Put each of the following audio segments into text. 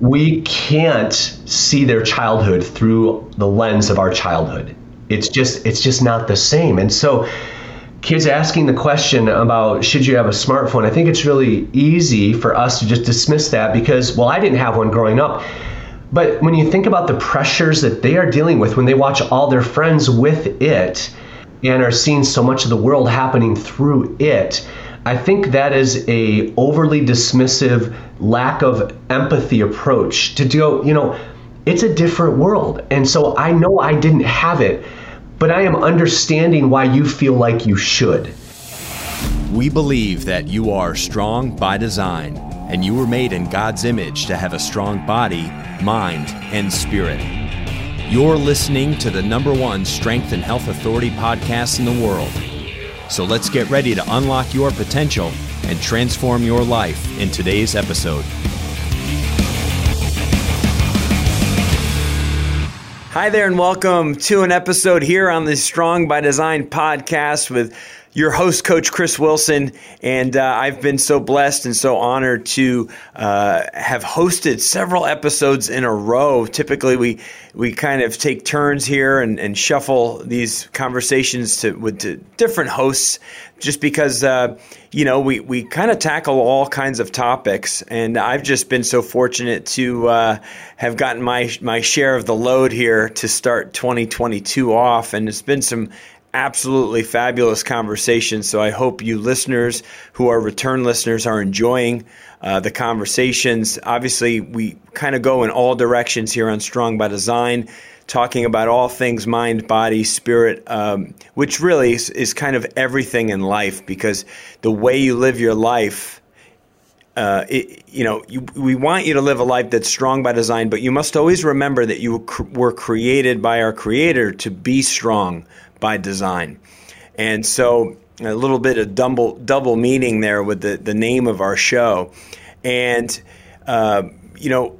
we can't see their childhood through the lens of our childhood. It's just it's just not the same. And so kids asking the question about should you have a smartphone, I think it's really easy for us to just dismiss that because well, I didn't have one growing up. But when you think about the pressures that they are dealing with when they watch all their friends with it and are seeing so much of the world happening through it, I think that is a overly dismissive, lack of empathy approach to go, you know, it's a different world. And so I know I didn't have it, but I am understanding why you feel like you should. We believe that you are strong by design, and you were made in God's image to have a strong body, mind, and spirit. You're listening to the number one strength and health authority podcast in the world. So let's get ready to unlock your potential and transform your life in today's episode. Hi there, and welcome to an episode here on the Strong by Design podcast with your host, Coach Chris Wilson. And uh, I've been so blessed and so honored to uh, have hosted several episodes in a row. Typically, we we kind of take turns here and, and shuffle these conversations to with to different hosts, just because uh, you know we we kind of tackle all kinds of topics. And I've just been so fortunate to uh, have gotten my my share of the load here to start 2022 off, and it's been some absolutely fabulous conversation. So I hope you listeners who are return listeners are enjoying uh, the conversations. Obviously, we kind of go in all directions here on Strong by Design, talking about all things mind, body, spirit, um, which really is, is kind of everything in life because the way you live your life. Uh, it, you know, you, we want you to live a life that's strong by design, but you must always remember that you were created by our Creator to be strong, by design. And so a little bit of double double meaning there with the, the name of our show. And uh, you know,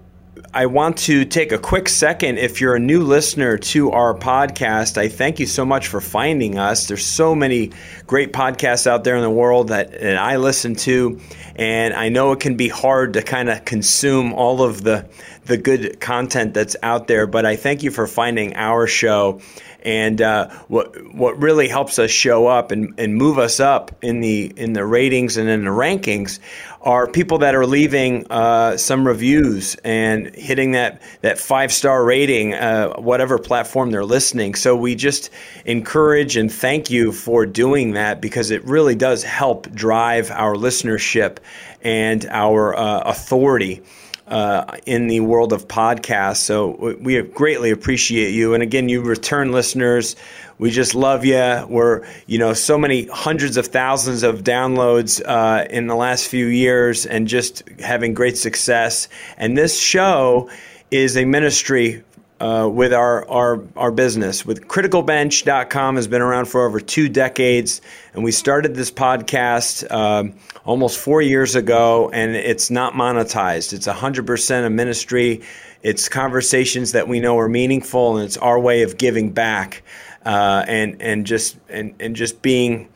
I want to take a quick second. If you're a new listener to our podcast, I thank you so much for finding us. There's so many great podcasts out there in the world that, that I listen to, and I know it can be hard to kind of consume all of the the good content that's out there. But I thank you for finding our show. And uh, what what really helps us show up and, and move us up in the in the ratings and in the rankings are people that are leaving uh, some reviews and hitting that that five star rating, uh, whatever platform they're listening. So we just encourage and thank you for doing that because it really does help drive our listenership and our uh, authority uh, in the world of podcasts. So we greatly appreciate you. And again, you return listeners, we just love you. We're, you know, so many hundreds of thousands of downloads uh, in the last few years and just having great success. And this show is a ministry uh, with our, our, our business. With criticalbench.com has been around for over two decades, and we started this podcast um, almost four years ago, and it's not monetized. It's 100% a ministry. It's conversations that we know are meaningful, and it's our way of giving back uh, and and just and, and just being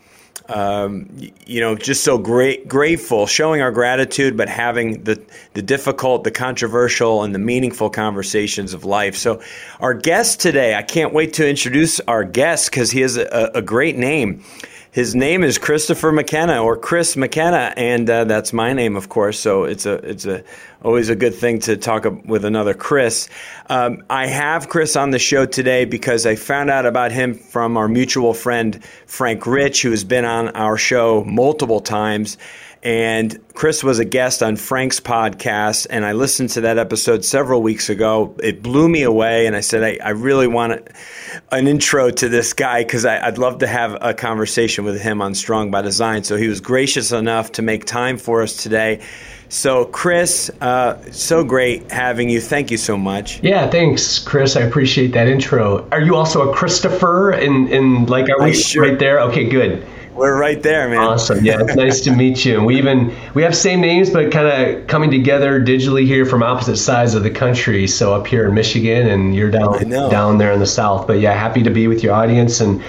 um, you know, just so great, grateful, showing our gratitude, but having the the difficult, the controversial, and the meaningful conversations of life. So, our guest today, I can't wait to introduce our guest because he has a, a, great name. His name is Christopher McKenna or Chris McKenna, and uh, that's my name, of course. So it's a it's a always a good thing to talk with another Chris. Um, I have Chris on the show today because I found out about him from our mutual friend Frank Rich, who has been on our show multiple times. And Chris was a guest on Frank's podcast, and I listened to that episode several weeks ago. It blew me away, and I said, I, I really want an intro to this guy because I'd love to have a conversation with him on Strong by Design. So he was gracious enough to make time for us today. So, Chris, uh, so great having you. Thank you so much. Yeah, thanks, Chris. I appreciate that intro. Are you also a Christopher? In in like, are we sure. right there? Okay, good. We're right there, man. Awesome. Yeah, it's nice to meet you. And we even we have same names, but kind of coming together digitally here from opposite sides of the country. So up here in Michigan, and you're down down there in the south. But yeah, happy to be with your audience. And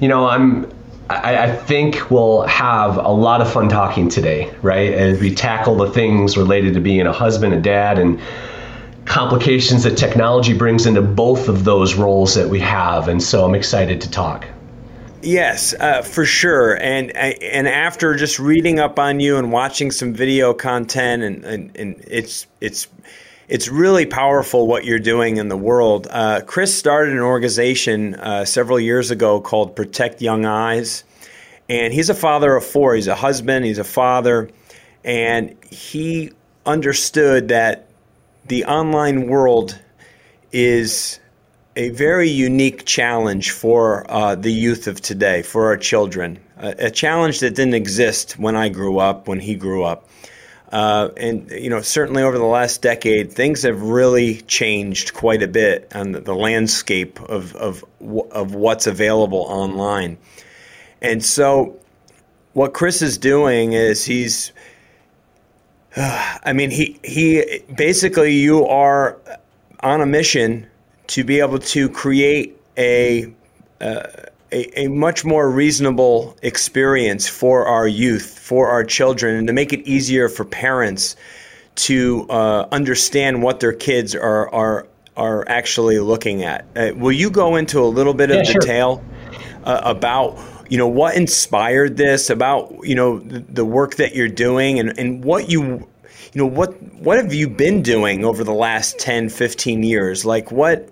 you know, I'm I, I, think we'll have a lot of fun talking today, right? As we tackle the things related to being a husband, a dad, and complications that technology brings into both of those roles that we have. And so I'm excited to talk. Yes, uh, for sure. And and after just reading up on you and watching some video content, and, and, and it's it's it's really powerful what you're doing in the world. Uh, Chris started an organization uh, several years ago called Protect Young Eyes, and he's a father of four. He's a husband. He's a father, and he understood that the online world is a very unique challenge for uh, the youth of today, for our children. A, a, challenge that didn't exist when I grew up, when he grew up. Uh, and you know, certainly over the last decade, things have really changed quite a bit on the, the landscape of, of of what's available online. And so, what Chris is doing is he's I mean, he he basically you are on a mission to be able to create a, uh, a, a much more reasonable experience for our youth, for our children, and to make it easier for parents to uh, understand what their kids are are are actually looking at. Uh, will you go into a little bit of yeah, detail sure. uh, about you know what inspired this about you know the, the work that you're doing and, and what you you know what what have you been doing over the last 10 15 years like what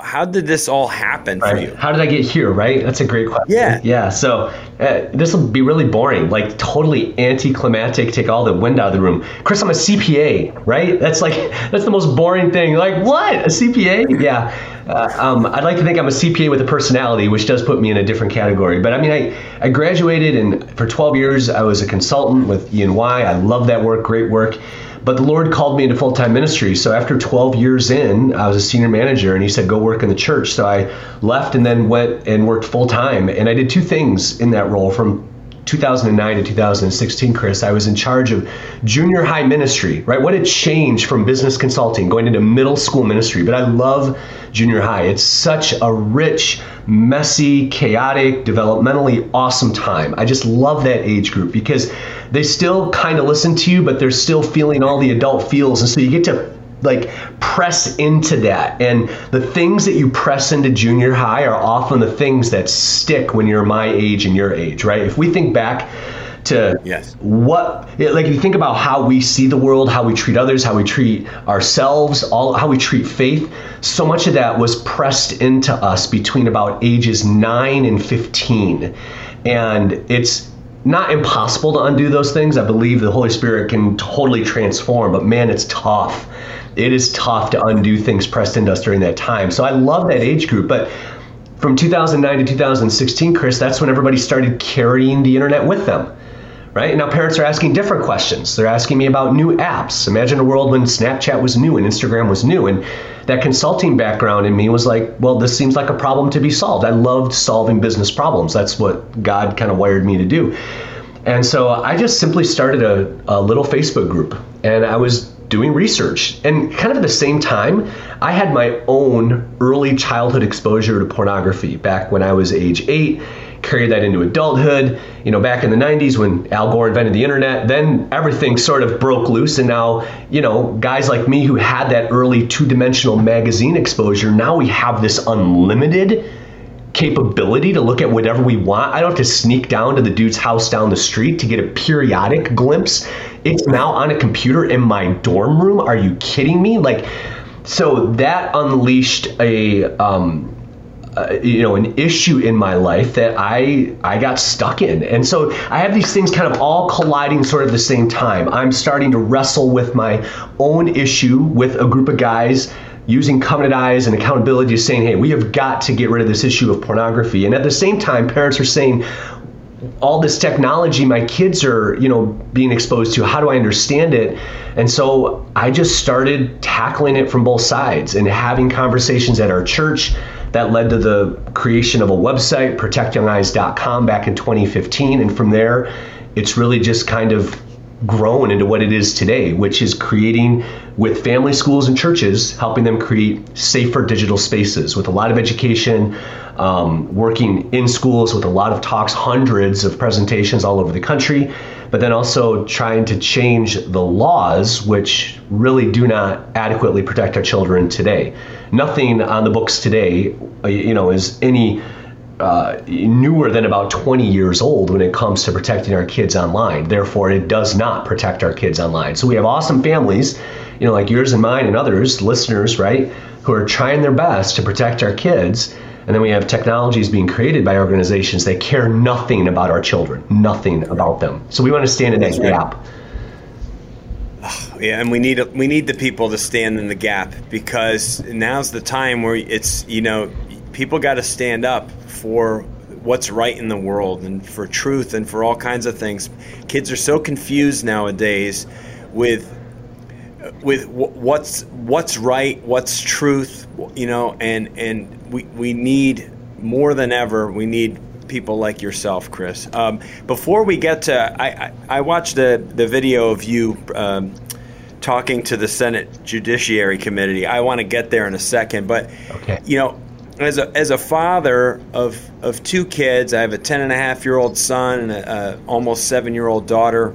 how did this all happen right. for you? How did I get here? Right, that's a great question. Yeah, yeah. So uh, this will be really boring, like totally anticlimactic. Take all the wind out of the room. Chris, I'm a CPA, right? That's like that's the most boring thing. Like what? A CPA? Yeah. Uh, um, I'd like to think I'm a CPA with a personality, which does put me in a different category. But I mean, I, I graduated, and for 12 years I was a consultant with E&Y. I love that work, great work. But the Lord called me into full time ministry. So after 12 years in, I was a senior manager, and He said, Go work in the church. So I left and then went and worked full time. And I did two things in that role from 2009 to 2016, Chris, I was in charge of junior high ministry, right? What a change from business consulting going into middle school ministry. But I love junior high. It's such a rich, messy, chaotic, developmentally awesome time. I just love that age group because they still kind of listen to you, but they're still feeling all the adult feels. And so you get to like press into that and the things that you press into junior high are often the things that stick when you're my age and your age right if we think back to yes. what like if you think about how we see the world how we treat others how we treat ourselves all how we treat faith so much of that was pressed into us between about ages 9 and 15 and it's not impossible to undo those things. I believe the Holy Spirit can totally transform, but man, it's tough it is tough to undo things pressed into us during that time. So I love that age group. But from 2009 to 2016, Chris, that's when everybody started carrying the internet with them. Right? Now parents are asking different questions. They're asking me about new apps. Imagine a world when Snapchat was new and Instagram was new. And that consulting background in me was like, well, this seems like a problem to be solved. I loved solving business problems. That's what God kind of wired me to do. And so I just simply started a, a little Facebook group. And I was doing research. And kind of at the same time, I had my own early childhood exposure to pornography back when I was age eight, carried that into adulthood. You know, back in the 90s when Al Gore invented the internet, then everything sort of broke loose. And now, you know, guys like me who had that early two dimensional magazine exposure, now we have this unlimited capability to look at whatever we want. I don't have to sneak down to the dude's house down the street to get a periodic glimpse. It's now on a computer in my dorm room. Are you kidding me? Like, so that unleashed a, um, uh, you know, an issue in my life that I I got stuck in, and so I have these things kind of all colliding sort of the same time. I'm starting to wrestle with my own issue with a group of guys using covenant eyes and accountability saying, hey, we have got to get rid of this issue of pornography. And at the same time, parents are saying, all this technology my kids are you know being exposed to how do i understand it and so i just started tackling it from both sides and having conversations at our church that led to the creation of a website protectyoungeyes.com back in 2015 and from there it's really just kind of grown into what it is today, which is creating with family schools and churches, helping them create safer digital spaces with a lot of education, um, working in schools with a lot of talks, hundreds of presentations all over the country, but then also trying to change the laws, which really do not adequately protect our children today. Nothing on the books today, uh, you know, is any uh, newer than about 20 years old when it comes to protecting our kids online. Therefore, it does not protect our kids online. So we have awesome families, you know, like yours and mine and others, listeners, right, who are trying their best to protect our kids. And then we have technologies being created by organizations that care nothing about our children, nothing about them. So we want to stand in that gap. Yeah, and we need we need the people to stand in the gap because now's the time where it's you know people got to stand up for what's right in the world and for truth and for all kinds of things. Kids are so confused nowadays with with what's what's right, what's truth, you know, and and we we need more than ever. We need people like yourself, Chris. Um, before we get to, I, I, I watched the the video of you. Um, talking to the Senate Judiciary Committee. I want to get there in a second, but okay. you know, as a as a father of of two kids, I have a ten and a half year old son and a, a almost seven year old daughter.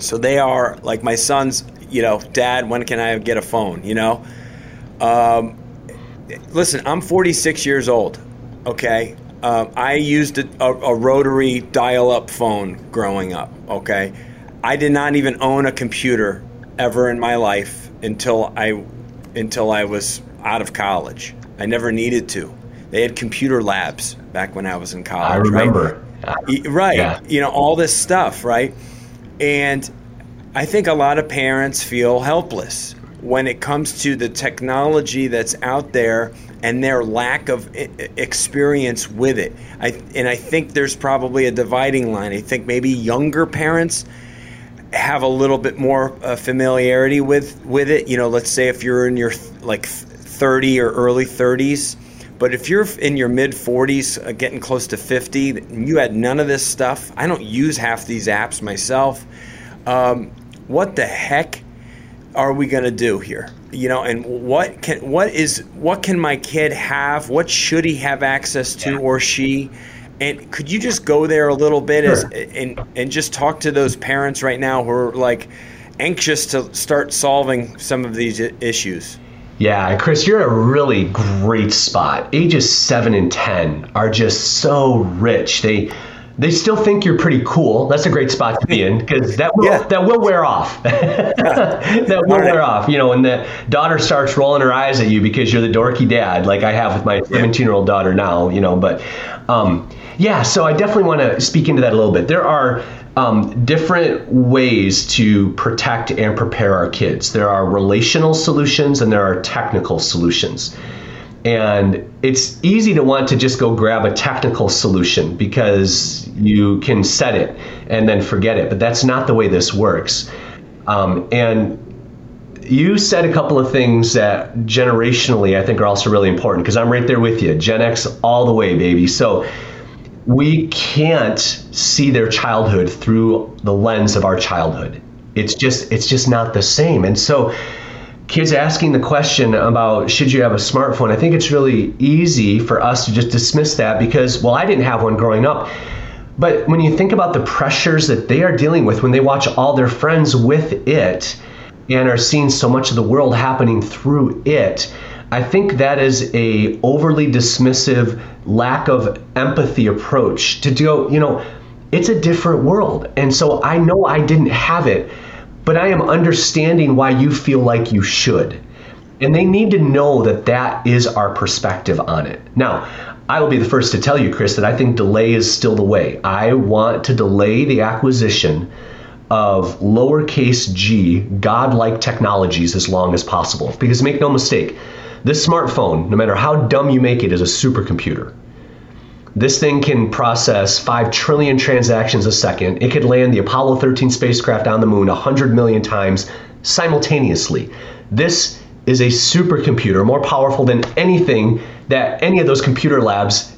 So they are like my son's. You know, Dad, when can I get a phone? You know, um, listen, I'm 46 years old. Okay, um, I used a, a, a rotary dial up phone growing up. Okay, I did not even own a computer ever in my life until I until I was out of college. I never needed to. They had computer labs back when I was in college. I remember. Right. right. Yeah. You know, all this stuff, right? And I think a lot of parents feel helpless when it comes to the technology that's out there and their lack of experience with it. I, and I think there's probably a dividing line. I think maybe younger parents have a little bit more uh, familiarity with with it. You know, let's say if you're in your like 30 or early 30s. But if you're in your mid 40s, uh, getting close to 50, and you had none of this stuff, I don't use half these apps myself. Um, what the heck are we going to do here? You know, and what can what is what can my kid have? What should he have access to or she? And could you just go there a little bit sure. as, and and just talk to those parents right now who are like anxious to start solving some of these issues? Yeah, Chris, you're in a really great spot. Ages seven and ten are just so rich. They they still think you're pretty cool. That's a great spot to be in because that will yeah. that will wear off. that will right. wear off. You know, when the daughter starts rolling her eyes at you because you're the dorky dad, like I have with my 17 year old daughter now. You know, but um, yeah. So I definitely want to speak into that a little bit. There are um, different ways to protect and prepare our kids. There are relational solutions and there are technical solutions. And it's easy to want to just go grab a technical solution because you can set it and then forget it. But that's not the way this works. Um, and you said a couple of things that generationally I think are also really important because I'm right there with you. Gen X all the way, baby. So we can't see their childhood through the lens of our childhood. It's just it's just not the same. And so kids asking the question about should you have a smartphone, I think it's really easy for us to just dismiss that because well, I didn't have one growing up. But when you think about the pressures that they are dealing with when they watch all their friends with it and are seeing so much of the world happening through it, I think that is a overly dismissive, lack of empathy approach to go, you know, it's a different world. And so I know I didn't have it, but I am understanding why you feel like you should. And they need to know that that is our perspective on it. Now, I will be the first to tell you, Chris, that I think delay is still the way. I want to delay the acquisition of lowercase g, godlike technologies as long as possible. Because make no mistake, this smartphone, no matter how dumb you make it, is a supercomputer. This thing can process 5 trillion transactions a second. It could land the Apollo 13 spacecraft on the moon 100 million times simultaneously. This is a supercomputer, more powerful than anything that any of those computer labs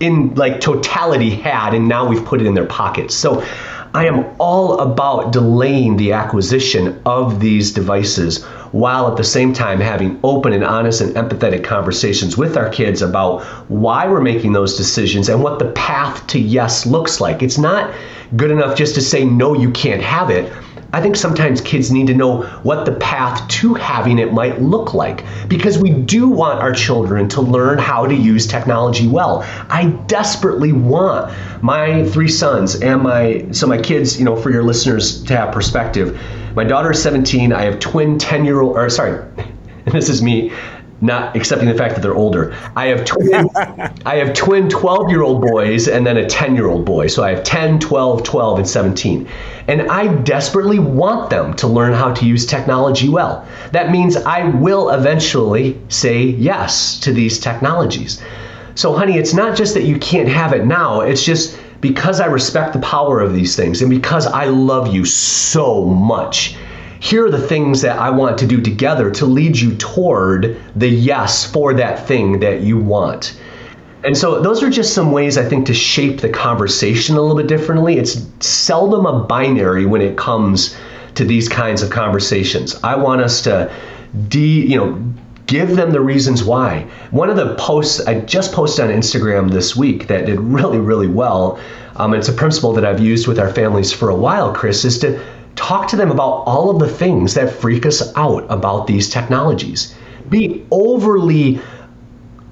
in like totality had, and now we've put it in their pockets. So I am all about delaying the acquisition of these devices while at the same time having open and honest and empathetic conversations with our kids about why we're making those decisions and what the path to yes looks like. It's not good enough just to say, no, you can't have it. I think sometimes kids need to know what the path to having it might look like because we do want our children to learn how to use technology well. I desperately want my three sons and my so my kids, you know, for your listeners to have perspective. My daughter is 17. I have twin 10 year old, or sorry, this is me not accepting the fact that they're older. I have twin I have twin 12-year-old boys and then a 10-year-old boy. So I have 10, 12, 12 and 17. And I desperately want them to learn how to use technology well. That means I will eventually say yes to these technologies. So honey, it's not just that you can't have it now, it's just because I respect the power of these things and because I love you so much here are the things that I want to do together to lead you toward the yes for that thing that you want. And so those are just some ways I think to shape the conversation a little bit differently. It's seldom a binary when it comes to these kinds of conversations. I want us to de, you know, give them the reasons why. One of the posts I just posted on Instagram this week that did really, really well, um, it's a principle that I've used with our families for a while, Chris, is to talk to them about all of the things that freak us out about these technologies. Be overly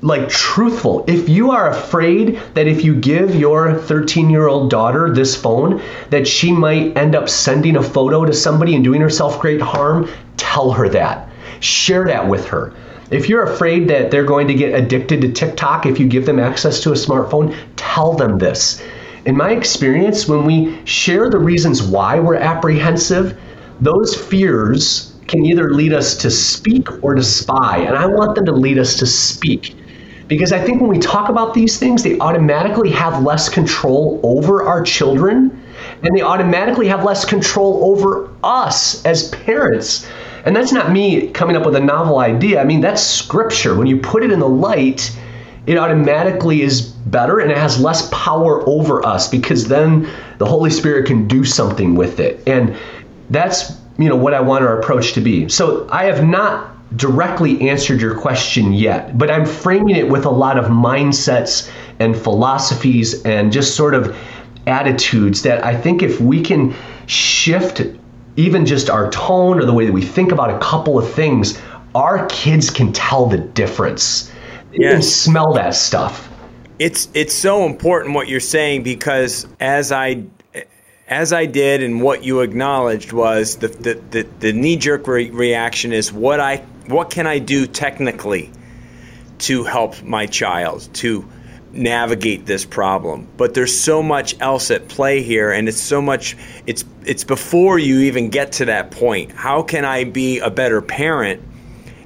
like truthful. If you are afraid that if you give your 13 year old daughter this phone, that she might end up sending a photo to somebody and doing herself great harm, tell her that. Share that with her. If you're afraid that they're going to get addicted to TikTok if you give them access to a smartphone, tell them this in my experience, when we share the reasons why we're apprehensive, those fears can either lead us to speak or to spy. And I want them to lead us to speak. Because I think when we talk about these things, they automatically have less control over our children and they automatically have less control over us as parents. And that's not me coming up with a novel idea. I mean, that's scripture. When you put it in the light, it automatically is better and it has less power over us because then the Holy Spirit can do something with it. And that's you know what I want our approach to be. So I have not directly answered your question yet, but I'm framing it with a lot of mindsets and philosophies and just sort of attitudes that I think if we can shift even just our tone or the way that we think about a couple of things, our kids can tell the difference you can smell that stuff. It's it's so important what you're saying because as I as I did and what you acknowledged was the the, the, the knee jerk re- reaction is what I what can I do technically to help my child to navigate this problem? But there's so much else at play here and it's so much it's it's before you even get to that point. How can i be a better parent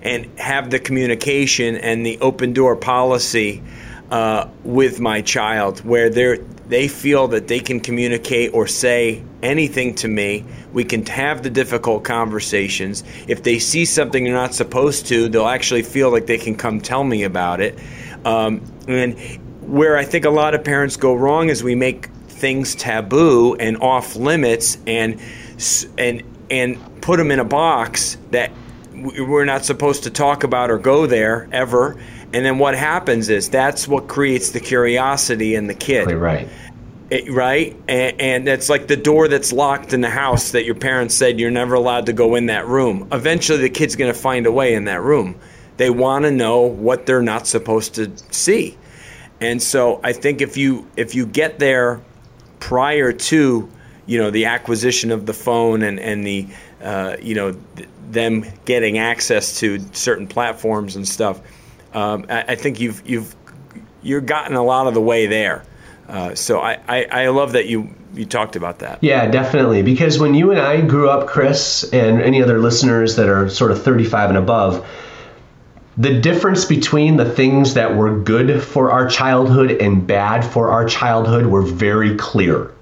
and have the communication and the open door policy uh, with my child where they they feel that they can communicate or say anything to me. We can have the difficult conversations. If they see something they're not supposed to, they'll actually feel like they can come tell me about it. Um, and where I think a lot of parents go wrong is we make things taboo and off limits and and and put them in a box that we're not supposed to talk about or go there ever. And then what happens is that's what creates the curiosity in the kid. Right. It, right? And, and it's like the door that's locked in the house that your parents said you're never allowed to go in that room. Eventually, the kid's going to find a way in that room. They want to know what they're not supposed to see. And so I think if you if you get there prior to you know the acquisition of the phone and and the uh, you know th- them getting access to certain platforms and stuff. Um, I, I, think you've you've you're gotten a lot of the way there. Uh, so I, I, I, love that you you talked about that. Yeah, definitely. Because when you and I grew up, Chris, and any other listeners that are sort of 35 and above, the difference between the things that were good for our childhood and bad for our childhood were very clear.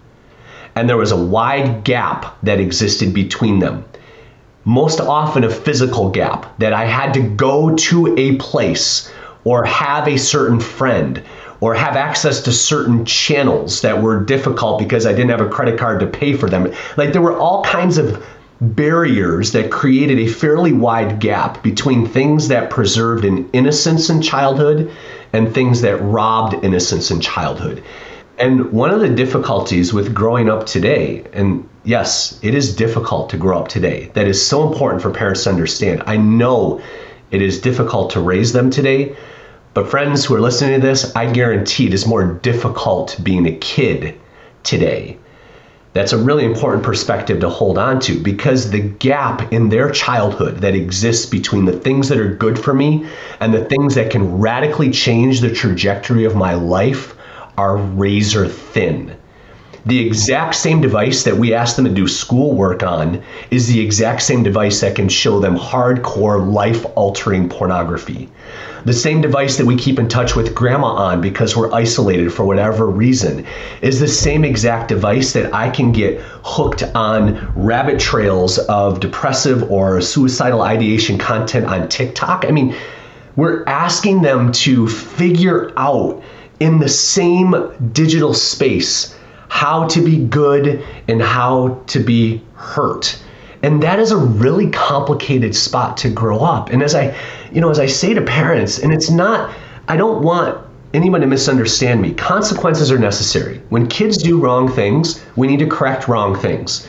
And there was a wide gap that existed between them most often a physical gap that I had to go to a place or have a certain friend or have access to certain channels that were difficult because I didn't have a credit card to pay for them. Like there were all kinds of barriers that created a fairly wide gap between things that preserved an innocence in childhood and things that robbed innocence in childhood. And one of the difficulties with growing up today, and yes, it is difficult to grow up today, that is so important for parents to understand. I know it is difficult to raise them today, but friends who are listening to this, I guarantee it is more difficult being a kid today that's a really important perspective to hold on to because the gap in their childhood that exists between the things that are good for me and the things that can radically change the trajectory of my life are razor thin. The exact same device that we ask them to do schoolwork on is the exact same device that can show them hardcore life altering pornography. The same device that we keep in touch with grandma on because we're isolated for whatever reason is the same exact device that I can get hooked on rabbit trails of depressive or suicidal ideation content on TikTok. I mean, we're asking them to figure out in the same digital space how to be good and how to be hurt. And that is a really complicated spot to grow up. And as I, you know, as I say to parents, and it's not, I don't want anyone to misunderstand me. Consequences are necessary. When kids do wrong things, we need to correct wrong things.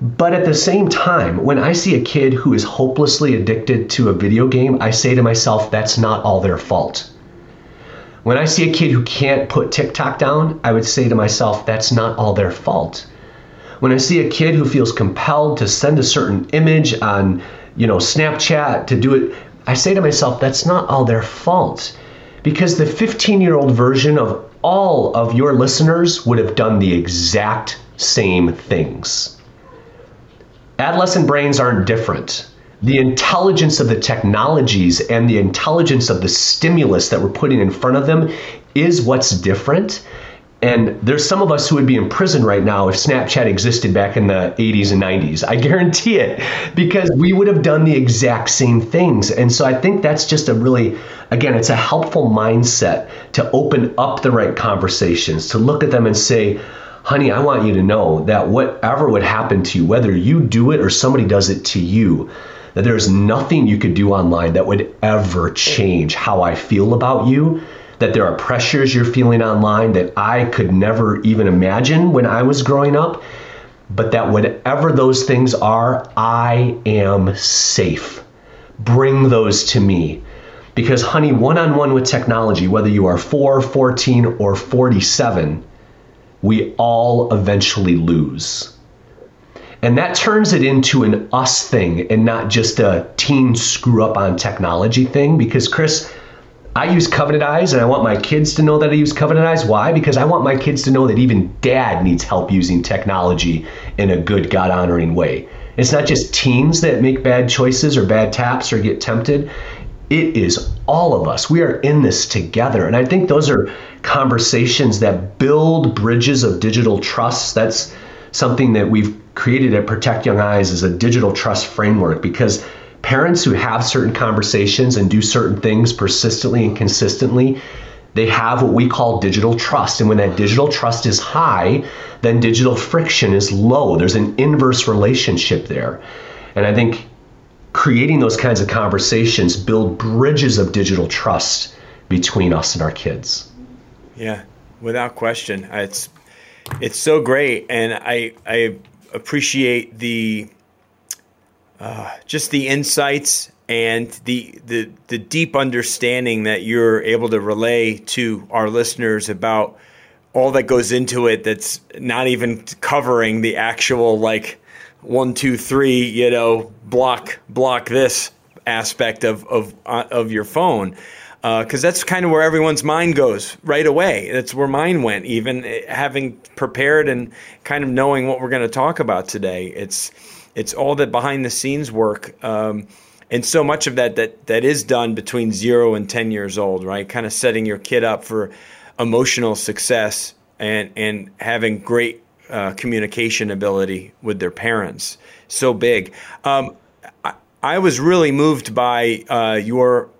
But at the same time, when I see a kid who is hopelessly addicted to a video game, I say to myself, that's not all their fault. When I see a kid who can't put TikTok down, I would say to myself, that's not all their fault. When I see a kid who feels compelled to send a certain image on, you know, Snapchat to do it, I say to myself, that's not all their fault. Because the 15 year old version of all of your listeners would have done the exact same things. Adolescent brains aren't different the intelligence of the technologies and the intelligence of the stimulus that we're putting in front of them is what's different. And there's some of us who would be in prison right now if Snapchat existed back in the 80s and 90s. I guarantee it because we would have done the exact same things. And so I think that's just a really, again, it's a helpful mindset to open up the right conversations, to look at them and say, honey, I want you to know that whatever would happen to you, whether you do it or somebody does it to you, that there's nothing you could do online that would ever change how I feel about you. That there are pressures you're feeling online that I could never even imagine when I was growing up. But that whatever those things are, I am safe. Bring those to me. Because, honey, one on one with technology, whether you are 4, 14, or 47, we all eventually lose. And that turns it into an us thing and not just a teen screw up on technology thing. Because, Chris, I use Covenant Eyes and I want my kids to know that I use Covenant Eyes. Why? Because I want my kids to know that even dad needs help using technology in a good, God honoring way. It's not just teens that make bad choices or bad taps or get tempted. It is all of us. We are in this together. And I think those are conversations that build bridges of digital trust. That's something that we've created at Protect Young Eyes is a digital trust framework because parents who have certain conversations and do certain things persistently and consistently they have what we call digital trust. And when that digital trust is high, then digital friction is low. There's an inverse relationship there. And I think creating those kinds of conversations build bridges of digital trust between us and our kids. Yeah, without question. It's it's so great and I I appreciate the uh, just the insights and the, the the deep understanding that you're able to relay to our listeners about all that goes into it that's not even covering the actual like one two three you know block block this aspect of of uh, of your phone because uh, that's kind of where everyone's mind goes right away. That's where mine went, even having prepared and kind of knowing what we're going to talk about today. It's it's all that behind the scenes work, um, and so much of that that that is done between zero and ten years old, right? Kind of setting your kid up for emotional success and and having great uh, communication ability with their parents. So big. Um, I, I was really moved by uh, your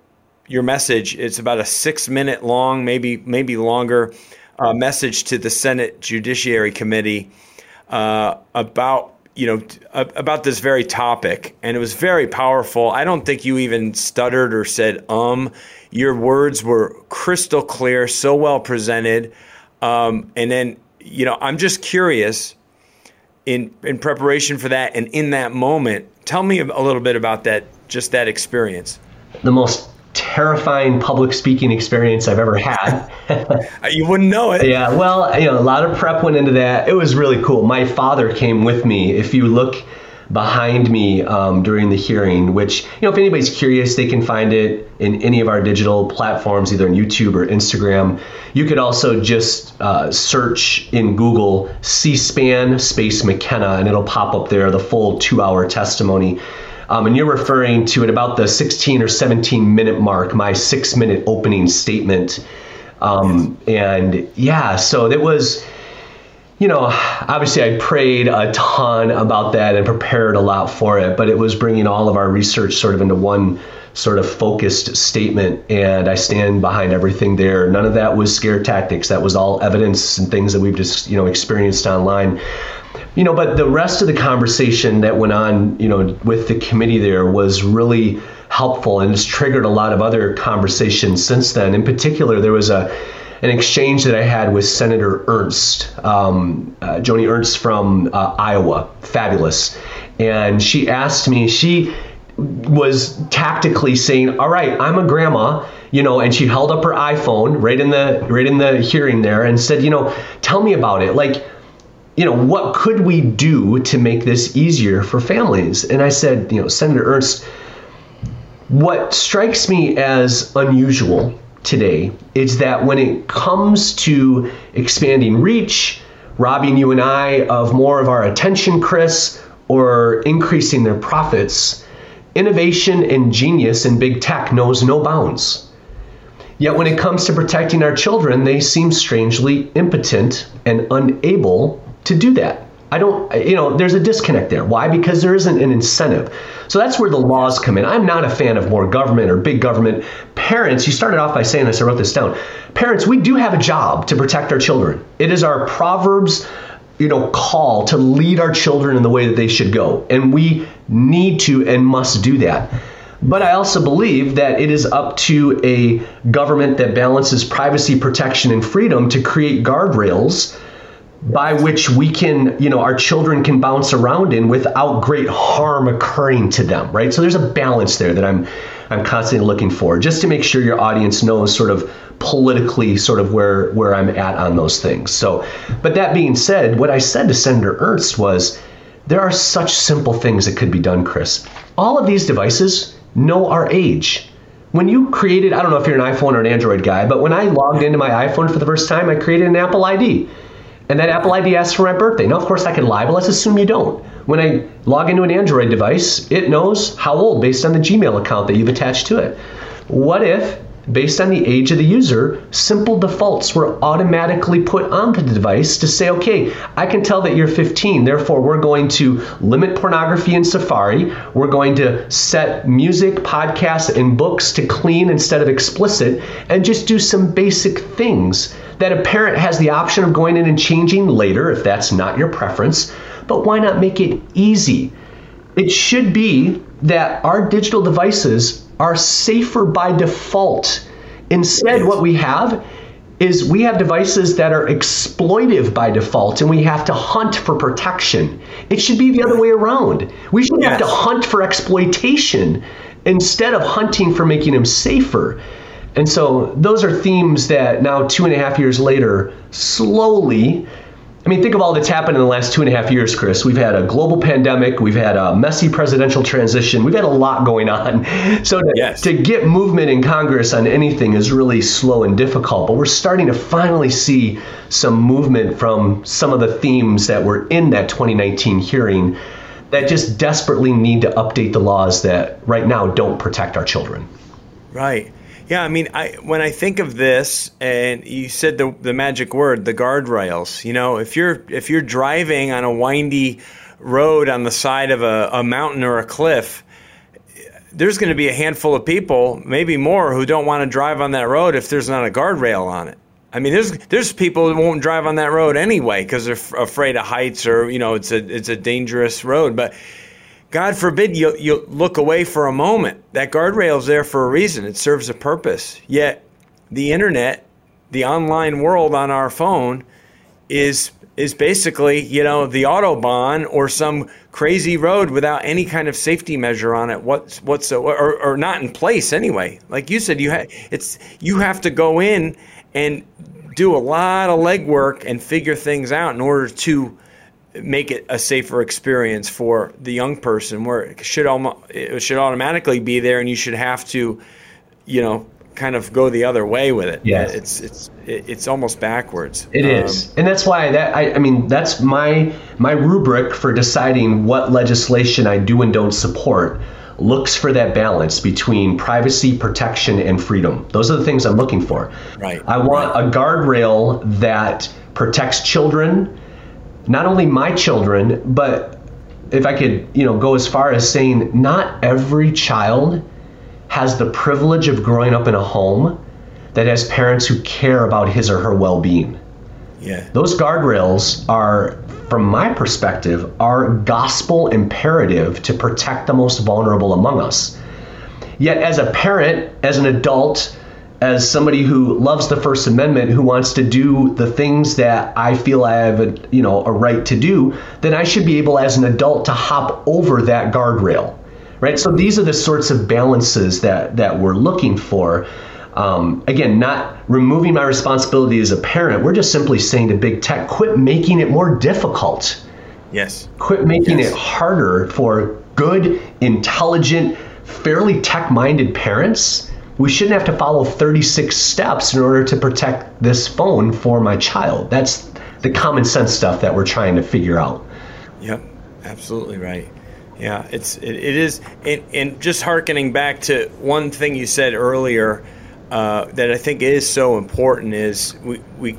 your message. It's about a six minute long, maybe maybe longer, uh, message to the Senate Judiciary Committee uh, about you know, about this very topic, and it was very powerful. I don't think you even stuttered or said um. Your words were crystal clear, so well presented, um, and then you know, I'm just curious in in preparation for that and in that moment. Tell me a little bit about that, just that experience. The most terrifying public speaking experience I've ever had. you wouldn't know it. Yeah, well, you know, a lot of prep went into that. It was really cool. My father came with me. If you look behind me um, during the hearing, which, you know, if anybody's curious, they can find it in any of our digital platforms, either on YouTube or Instagram. You could also just uh, search in Google C SPAN space McKenna, and it'll pop up there, the full two hour testimony. Um, and you're referring to at about the 16 or 17 minute mark, my six minute opening statement. Um, and yeah, so it was you know, obviously I prayed a ton about that and prepared a lot for it, but it was bringing all of our research sort of into one sort of focused statement and I stand behind everything there. None of that was scare tactics. That was all evidence and things that we've just, you know, experienced online. You know, but the rest of the conversation that went on, you know, with the committee there was really helpful and has triggered a lot of other conversations since then. In particular, there was a an exchange that I had with Senator Ernst, um, uh, Joni Ernst from uh, Iowa, fabulous. And she asked me, she was tactically saying, "All right, I'm a grandma." You know, and she held up her iPhone right in the right in the hearing there and said, "You know, tell me about it. Like, you know, what could we do to make this easier for families?" And I said, "You know, Senator Ernst, what strikes me as unusual today is that when it comes to expanding reach, robbing you and I of more of our attention, Chris, or increasing their profits, innovation and genius in big tech knows no bounds. Yet when it comes to protecting our children, they seem strangely impotent and unable to do that. I don't, you know, there's a disconnect there. Why? Because there isn't an incentive. So that's where the laws come in. I'm not a fan of more government or big government. Parents, you started off by saying this, I wrote this down. Parents, we do have a job to protect our children. It is our Proverbs, you know, call to lead our children in the way that they should go. And we need to and must do that. But I also believe that it is up to a government that balances privacy protection and freedom to create guardrails by which we can, you know, our children can bounce around in without great harm occurring to them, right? So there's a balance there that I'm I'm constantly looking for just to make sure your audience knows sort of politically sort of where where I'm at on those things. So, but that being said, what I said to Senator Ernst was there are such simple things that could be done, Chris. All of these devices know our age. When you created, I don't know if you're an iPhone or an Android guy, but when I logged into my iPhone for the first time, I created an Apple ID and that Apple ID asks for my birthday. Now, of course, I can lie, but let's assume you don't. When I log into an Android device, it knows how old based on the Gmail account that you've attached to it. What if, based on the age of the user, simple defaults were automatically put onto the device to say, okay, I can tell that you're 15, therefore, we're going to limit pornography in Safari. We're going to set music, podcasts, and books to clean instead of explicit, and just do some basic things that a parent has the option of going in and changing later if that's not your preference, but why not make it easy? It should be that our digital devices are safer by default. Instead, what we have is we have devices that are exploitive by default and we have to hunt for protection. It should be the other way around. We should yes. have to hunt for exploitation instead of hunting for making them safer. And so those are themes that now, two and a half years later, slowly, I mean, think of all that's happened in the last two and a half years, Chris. We've had a global pandemic, we've had a messy presidential transition, we've had a lot going on. So to, yes. to get movement in Congress on anything is really slow and difficult, but we're starting to finally see some movement from some of the themes that were in that 2019 hearing that just desperately need to update the laws that right now don't protect our children. Right. Yeah, I mean, I when I think of this, and you said the the magic word, the guardrails. You know, if you're if you're driving on a windy road on the side of a, a mountain or a cliff, there's going to be a handful of people, maybe more, who don't want to drive on that road if there's not a guardrail on it. I mean, there's there's people who won't drive on that road anyway because they're f- afraid of heights or you know it's a it's a dangerous road. But God forbid you you look away for a moment. That guardrail is there for a reason. It serves a purpose. Yet the internet, the online world on our phone, is is basically you know the autobahn or some crazy road without any kind of safety measure on it what whatsoever or, or not in place anyway like you said you ha- it's you have to go in and do a lot of legwork and figure things out in order to make it a safer experience for the young person where it should almost it should automatically be there and you should have to you know kind of go the other way with it Yeah. it's it's it's almost backwards It Um, is, and that's why that I, I mean that's my my rubric for deciding what legislation I do and don't support looks for that balance between privacy, protection, and freedom. Those are the things I'm looking for. Right. I want a guardrail that protects children, not only my children, but if I could, you know, go as far as saying not every child has the privilege of growing up in a home that has parents who care about his or her well-being. yeah Those guardrails are, from my perspective, are gospel imperative to protect the most vulnerable among us. Yet, as a parent, as an adult, as somebody who loves the First Amendment, who wants to do the things that I feel I have, a, you know, a right to do, then I should be able, as an adult, to hop over that guardrail, right? So these are the sorts of balances that that we're looking for. Um, again, not removing my responsibility as a parent. We're just simply saying to big tech, quit making it more difficult. yes Quit making Yes. it harder for good, intelligent, fairly tech minded parents. We shouldn't have to follow 36 steps in order to protect this phone for my child. That's the common sense stuff that we're trying to figure out. Yep, absolutely right. Yeah, it's it, it is, and, and just harkening back to one thing you said earlier uh, that I think is so important is we we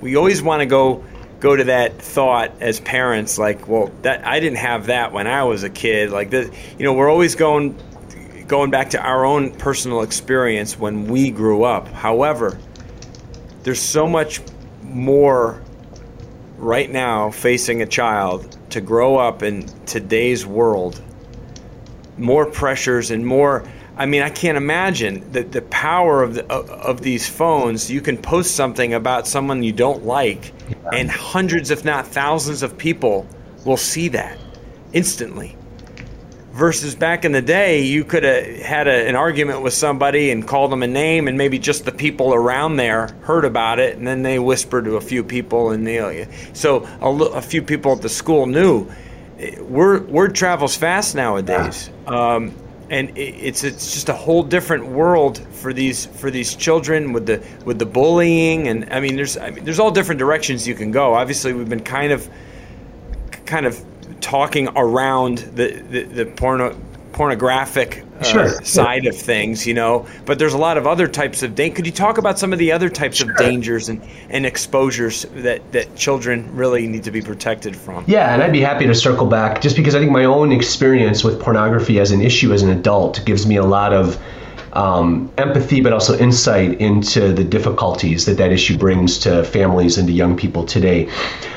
we always want to go go to that thought as parents like, well, that I didn't have that when I was a kid. Like that, you know, we're always going going back to our own personal experience when we grew up. However, there's so much more right now facing a child to grow up in today's world. More pressures and more i mean i can't imagine that the power of, the, of, of these phones you can post something about someone you don't like and hundreds if not thousands of people will see that instantly versus back in the day you could have had a, an argument with somebody and called them a name and maybe just the people around there heard about it and then they whispered to a few people and they so a, a few people at the school knew. Word, word travels fast nowadays. Um, and it's it's just a whole different world for these for these children with the with the bullying and I mean there's I mean there's all different directions you can go. Obviously we've been kind of kind of talking around the the, the porno pornographic uh, Sure. side of things, you know. But there's a lot of other types of danger. Could you talk about some of the other types of dangers and, and exposures that, that children really need to be protected from? Yeah, and I'd be happy to circle back just because I think my own experience with pornography as an issue as an adult gives me a lot of um, empathy, but also insight into the difficulties that that issue brings to families and to young people today.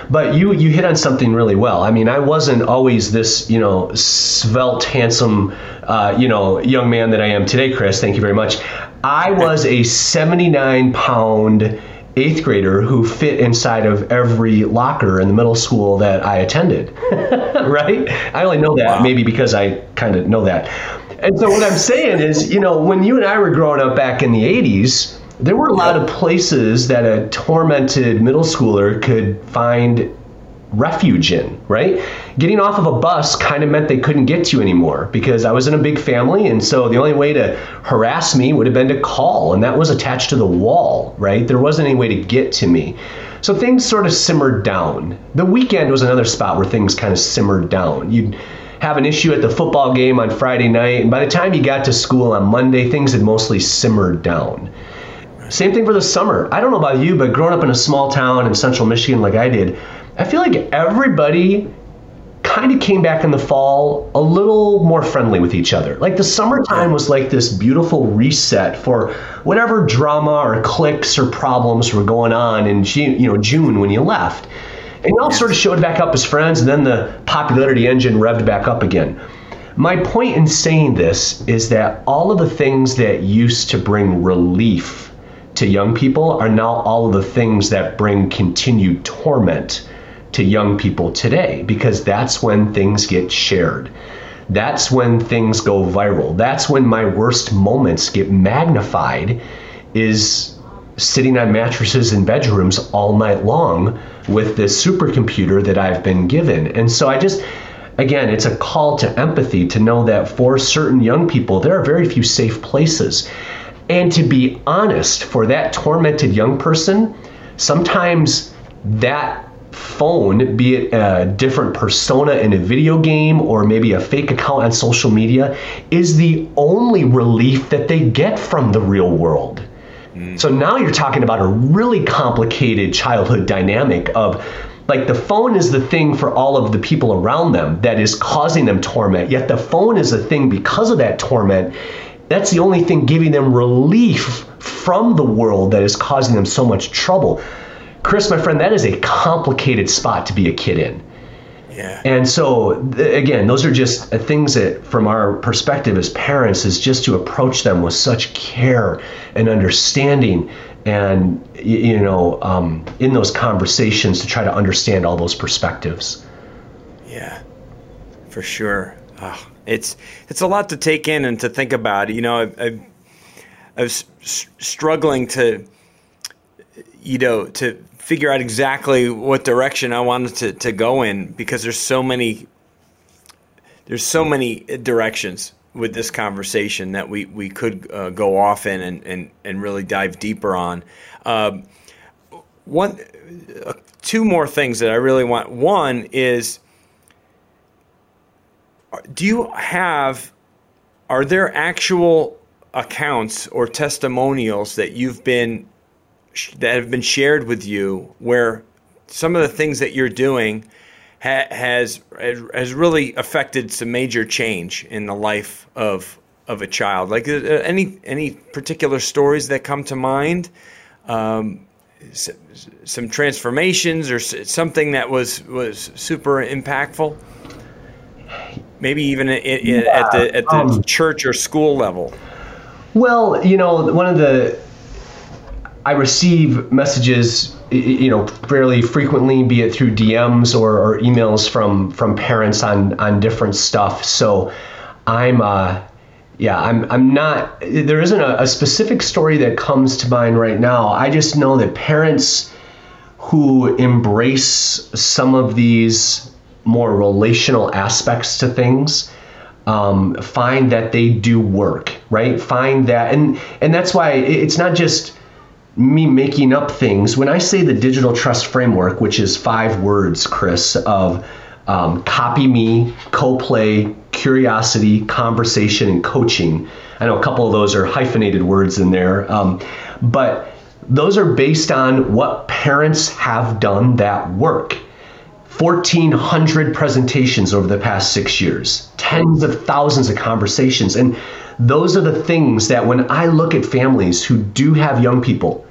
But you you hit on something really well. I mean, I wasn't always this you know svelte, handsome, uh, you know young man that I am today, Chris. Thank you very much. I was a 79 pound eighth grader who fit inside of every locker in the middle school that I attended. right? I only know that Wow. maybe because I kind of know that. And so what I'm saying is, you know, when you and I were growing up back in the 80s, there were a lot of places that a tormented middle schooler could find refuge in, right? Getting off of a bus kind of meant they couldn't get to you anymore because I was in a big family. And so the only way to harass me would have been to call, and that was attached to the wall, right? There wasn't any way to get to me. So things sort of simmered down. The weekend was another spot where things kind of simmered down. You'd have an issue at the football game on Friday night, and by the time you got to school on Monday, things had mostly simmered down. Same thing for the summer. I don't know about you, but growing up in a small town in central Michigan like I did, I feel like everybody kind of came back in the fall a little more friendly with each other. Like the summertime was like this beautiful reset for whatever drama or cliques or problems were going on in you know, June when you left. And you all sort of showed back up as friends, and then the popularity engine revved back up again. My point in saying this is that all of the things that used to bring relief to young people are now all of the things that bring continued torment to young people today because that's when things get shared. That's when things go viral. That's when my worst moments get magnified is sitting on mattresses in bedrooms all night long with this supercomputer that I've been given. And so I just again, it's a call to empathy to know that for certain young people there are very few safe places. And to be honest, for that tormented young person, sometimes that phone, be it a different persona in a video game or maybe a fake account on social media, is the only relief that they get from the real world. Mm. So now you're talking about a really complicated childhood dynamic of like the phone is the thing for all of the people around them that is causing them torment, yet the phone is a thing because of that torment that's the only thing giving them relief from the world that is causing them so much trouble. Chris, my friend, that is a complicated spot to be a kid in. Yeah. And so, again, those are just things that, from our perspective as parents, is just to approach them with such care and understanding, and you know, um, in those conversations to try to understand all those perspectives. Yeah, for sure. Oh, it's it's a lot to take in and to think about. You know, I, I, I was struggling to, you know, to figure out exactly what direction I wanted to, to go in because there's so many there's so many directions with this conversation that we, we could uh, go off in and, and, and really dive deeper on. Um, one, uh, two more things that I really want. One is do you have are there actual accounts or testimonials that you've been that have been shared with you where some of the things that you're doing ha, has has really affected some major change in the life of of a child. Like uh, any any particular stories that come to mind? Um, some transformations or something that was was super impactful? Maybe even yeah, at the at the um, church or school level? Well, you know, one of the I receive messages, you know, fairly frequently, be it through DMs or, or emails from from parents on on different stuff. So I'm uh, yeah, I'm I'm not. There isn't a, a specific story that comes to mind right now. I just know that parents who embrace some of these more relational aspects to things um, find that they do work right find that and and that's why it's not just me making up things. When i say the digital trust framework which is five words chris of um, copy me co-play curiosity conversation and coaching. I know a couple of those are hyphenated words in there um, but those are based on what parents have done that work. 1,400 presentations over the past six years, tens of thousands of conversations. And those are the things that when I look at families who do have young people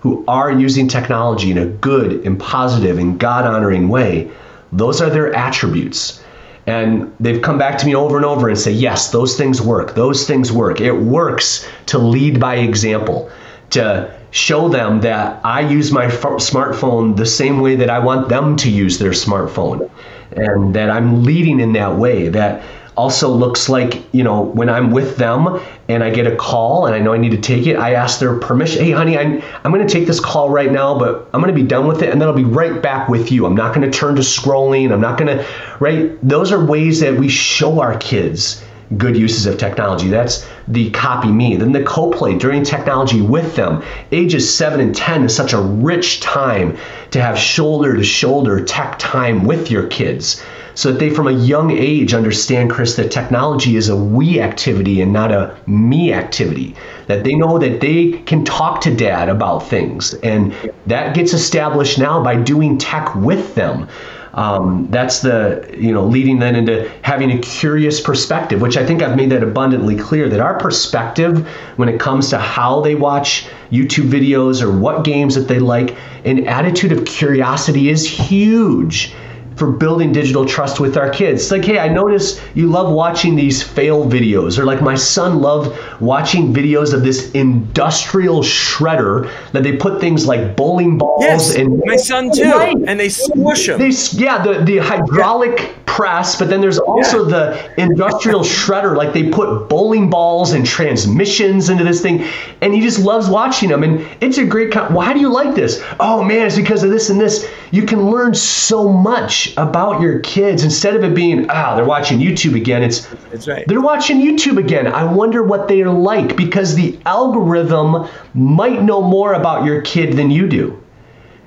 who are using technology in a good and positive and God honoring way, those are their attributes. And they've come back to me over and over and say, yes, those things work. Those things work. It works to lead by example, to show them that I use my f- smartphone the same way that I want them to use their smartphone, and that I'm leading in that way. That also looks like you know when I'm with them and I get a call and I know I need to take it, I ask their permission. Hey, honey, I'm I'm going to take this call right now, but I'm going to be done with it, and then I'll be right back with you. I'm not going to turn to scrolling. I'm not going to right. Those are ways that we show our kids good uses of technology. That's the copy me. Then the co-play during technology with them. Ages 7 and 10 is such a rich time to have shoulder to shoulder tech time with your kids so that they from a young age understand chris that technology is a we activity and not a me activity. That they know that they can talk to dad about things. And that gets established now by doing tech with them. Um, that's the you know leading then into having a curious perspective, which I think I've made that abundantly clear that our perspective when it comes to how they watch YouTube videos or what games that they like, an attitude of curiosity is huge for building digital trust with our kids. It's like, hey, I notice you love watching these fail videos, or like my son loved watching videos of this industrial shredder that they put things like bowling balls yes, and my son too, right. and they smush them. They, yeah, the the hydraulic yeah. press, but then there's also yeah. the industrial shredder. Like they put bowling balls and transmissions into this thing, and he just loves watching them. And it's a great. Con- Why do you like this? Oh man, it's because of this and this. You can learn so much about your kids instead of it being ah they're watching YouTube again. It's that's right. They're watching YouTube again. I wonder what they're like because the algorithm might know more about your kid than you do.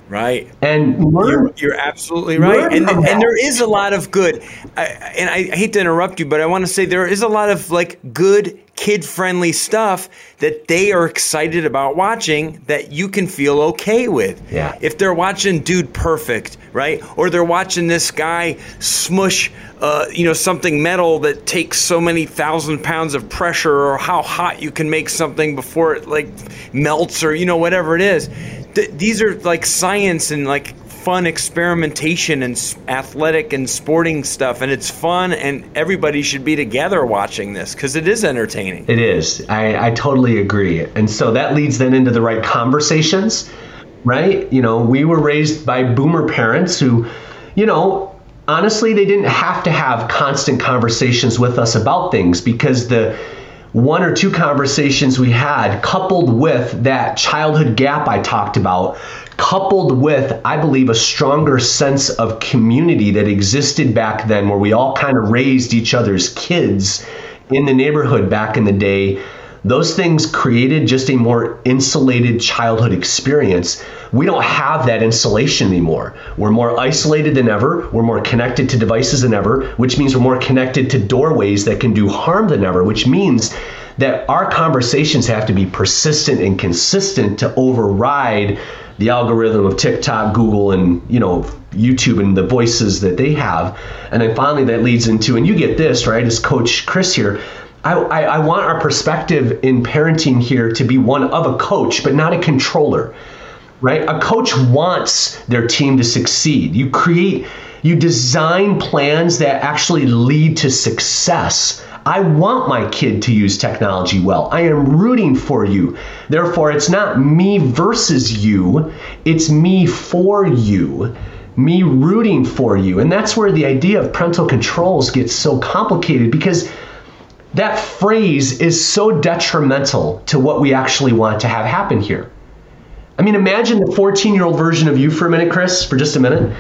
Right. And learn, you're, you're absolutely right. And, and there is a lot of good. I, and I hate to interrupt you, but I want to say there is a lot of like good kid friendly stuff that they are excited about watching that you can feel okay with. Yeah. If they're watching Dude Perfect, right? Or they're watching this guy smush, uh, you know, something metal that takes so many thousand pounds of pressure or how hot you can make something before it like melts or, you know, whatever it is th- these are like science and like fun experimentation and athletic and sporting stuff and it's fun and everybody should be together watching this because it is entertaining. It is. I, I totally agree. And so that leads then into the right conversations right? You know we were raised by boomer parents who you know honestly they didn't have to have constant conversations with us about things because the one or two conversations we had, coupled with that childhood gap I talked about, coupled with, I believe, a stronger sense of community that existed back then, where we all kind of raised each other's kids in the neighborhood back in the day. Those things created just a more insulated childhood experience. We don't have that insulation anymore. We're more isolated than ever. We're more connected to devices than ever, which means we're more connected to doorways that can do harm than ever, which means that our conversations have to be persistent and consistent to override the algorithm of TikTok, Google, and you know YouTube and the voices that they have. And then finally, that leads into, and you get this right as Coach Chris here. I, I, want our perspective in parenting here to be one of a coach, but not a controller, right? A coach wants their team to succeed. You create, you design plans that actually lead to success. I want my kid to use technology well. I am rooting for you. Therefore, it's not me versus you, it's me for you me rooting for you. And that's where the idea of parental controls gets so complicated because that phrase is so detrimental to what we actually want to have happen here. I mean, imagine the 14 year old version of you for a minute, Chris, for just a minute.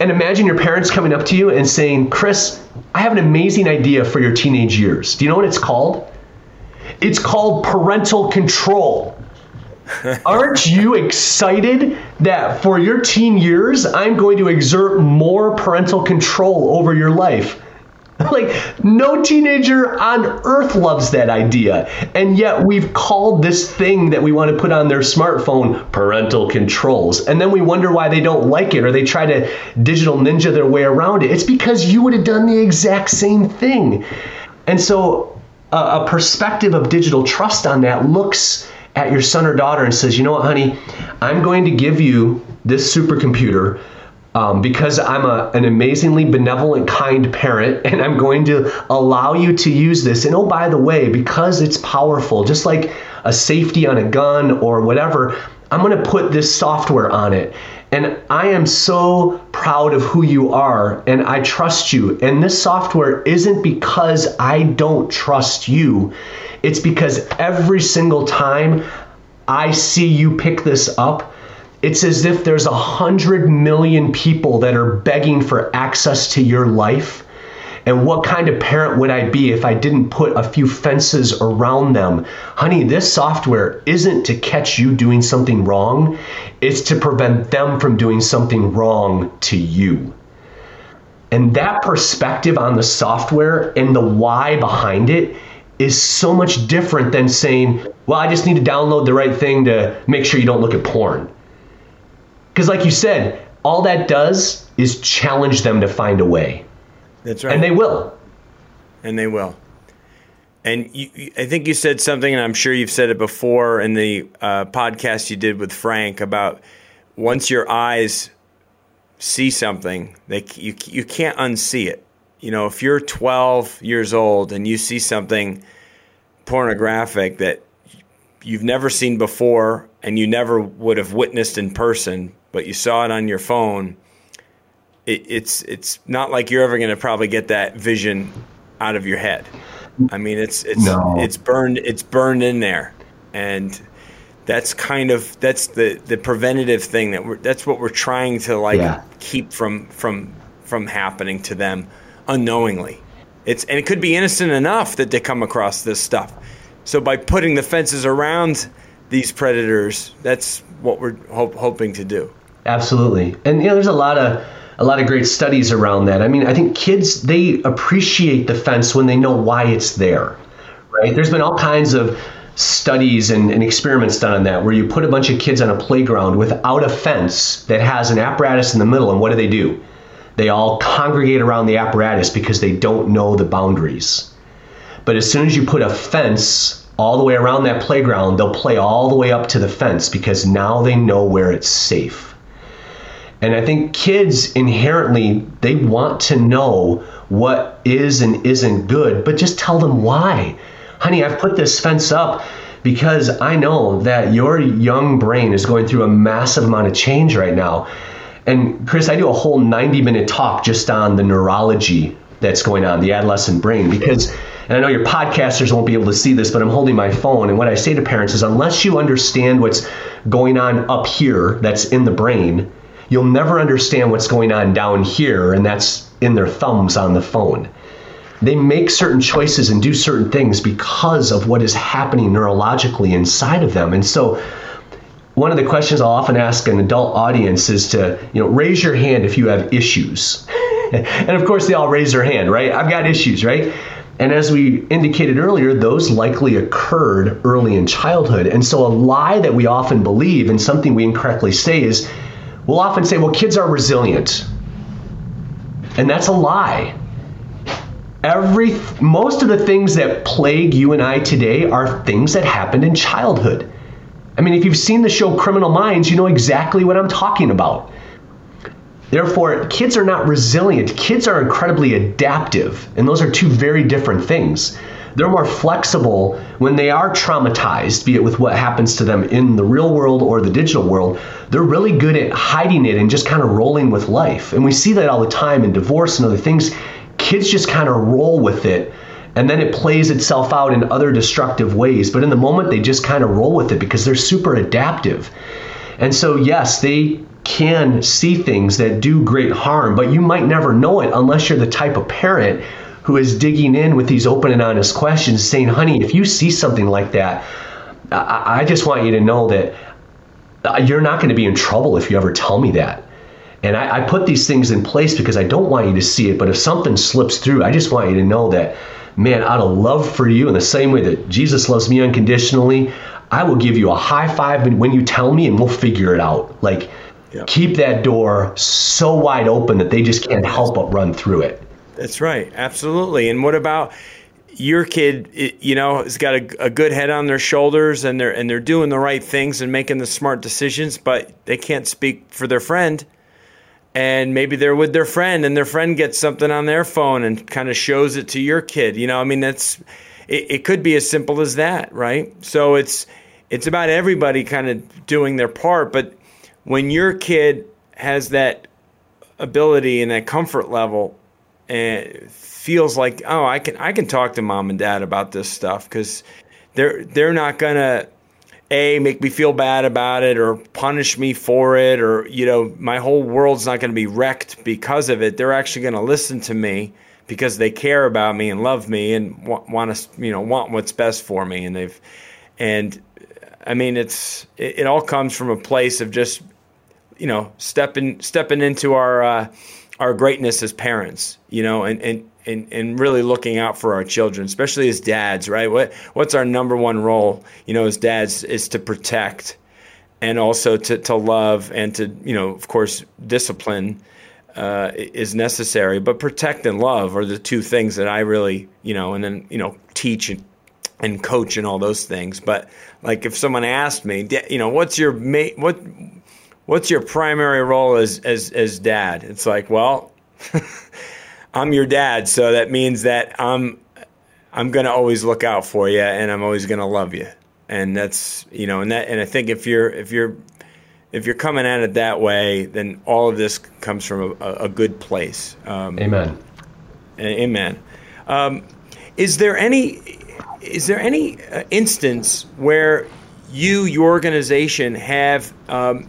And imagine your parents coming up to you and saying, Chris, I have an amazing idea for your teenage years. Do you know what it's called? It's called parental control. Aren't you excited that for your teen years, I'm going to exert more parental control over your life? like no teenager on earth loves that idea. And yet we've called this thing that we want to put on their smartphone parental controls. And then we wonder why they don't like it or they try to digital ninja their way around it. It's because you would have done the exact same thing. And so a, perspective of digital trust on that looks at your son or daughter and says you know what honey? I'm going to give you this supercomputer um, because I'm a, an amazingly benevolent, kind parent, and I'm going to allow you to use this. And oh, by the way, because it's powerful, just like a safety on a gun or whatever, I'm going to put this software on it. And I am so proud of who you are, and I trust you. And this software isn't because I don't trust you, it's because every single time I see you pick this up, it's as if there's a hundred million people that are begging for access to your life. And what kind of parent would I be if I didn't put a few fences around them? Honey, this software isn't to catch you doing something wrong, it's to prevent them from doing something wrong to you. And that perspective on the software and the why behind it is so much different than saying, well, I just need to download the right thing to make sure you don't look at porn. Because, like you said, all that does is challenge them to find a way. That's right. And they will. And they will. And you, I think you said something, and I'm sure you've said it before in the uh, podcast you did with Frank about once your eyes see something, they you you can't unsee it. You know, if you're 12 years old and you see something pornographic that you've never seen before and you never would have witnessed in person, but you saw it on your phone, it, it's it's not like you're ever going to probably get that vision out of your head. I mean, it's it's no. it's burned it's burned in there, and that's kind of that's the the preventative thing that we're that's what we're trying to like yeah. keep from from from happening to them unknowingly. It's and it could be innocent enough that they come across this stuff. So by putting the fences around these predators, that's what we're hope, hoping to do. Absolutely, and you know, there's a lot of a lot of great studies around that. I mean, I think kids they appreciate the fence when they know why it's there. Right? There's been all kinds of studies and, and, experiments done on that where you put a bunch of kids on a playground without a fence that has an apparatus in the middle and what do they do they all congregate around the apparatus because they don't know the boundaries but as soon as you put a fence all the way around that playground they'll play all the way up to the fence because now they know where it's safe and i think kids inherently they want to know what is and isn't good but just tell them why honey, I've put this fence up because I know that your young brain is going through a massive amount of change right now. And Chris, I do a whole 90 minute talk just on the neurology that's going on, the adolescent brain, because, and I know your podcasters won't be able to see this, but I'm holding my phone. And what I say to parents is unless you understand what's going on up here that's in the brain, you'll never understand what's going on down here, and that's in their thumbs on the phone they make certain choices and do certain things because of what is happening neurologically inside of them. And so one of the questions I'll often ask an adult audience is to, you know, raise your hand if you have issues. and of course they all raise their hand, right? I've got issues, right? And as we indicated earlier, those likely occurred early in childhood. And so a lie that we often believe and something we incorrectly say is we'll often say, well, kids are resilient. And that's a lie every most of the things that plague you and I today are things that happened in childhood. I mean, if you've seen the show Criminal Minds, you know exactly what I'm talking about. Therefore, kids are not resilient. Kids are incredibly adaptive, and those are two very different things. They're more flexible when they are traumatized, be it with what happens to them in the real world or the digital world. They're really good at hiding it and just kind of rolling with life. And we see that all the time in divorce and other things kids just kind of roll with it and then it plays itself out in other destructive ways. But in the moment, they just kind of roll with it because they're super adaptive. And so, yes, they can see things that do great harm, but you might never know it unless you're the type of parent who is digging in with these open and honest questions, saying, honey, if you see something like that, I, I just want you to know that uh, you're not going to be in trouble if you ever tell me that. And I, I, put these things in place because I don't want you to see it. But if something slips through, I just want you to know that, man, out of love for you, in the same way that Jesus loves me unconditionally, I will give you a high five when you tell me and we'll figure it out. Like, yep. keep that door so wide open that they just can't help but run through it. That's right. Absolutely. And what about your kid you know has got a, a, good head on their shoulders and they're and they're doing the right things and making the smart decisions but they can't speak for their friend and maybe they're with their friend and their friend gets something on their phone and kind of shows it to your kid you know i mean that's it, it could be as simple as that right so it's it's about everybody kind of doing their part but when your kid has that ability and that comfort level and feels like oh i can i can talk to mom and dad about this stuff because they're they're not gonna a make me feel bad about it or punish me for it or you know my whole world's not going to be wrecked because of it. They're actually going to listen to me because they care about me and love me and want, want to you know want what's best for me. And they've and i mean it's it, it all comes from a place of just you know stepping stepping into our uh, our greatness as parents you know and and and, and really looking out for our children, especially as dads, right? What what's our number one role, you know, as dads is to protect and also to, to love and to you know of course discipline uh, is necessary but protect and love are the two things that i really you know and then you know teach and, and coach and all those things but like if someone asked me you know what's your ma- what what's your primary role as as as dad it's like well i'm your dad so that means that i'm i'm going to always look out for you and i'm always going to love you and that's you know and that and I think if you're if you're if you're coming at it that way, then all of this comes from a, a good place. Um, amen. Amen. Um, is there any is there any uh, instance where you your organization have um,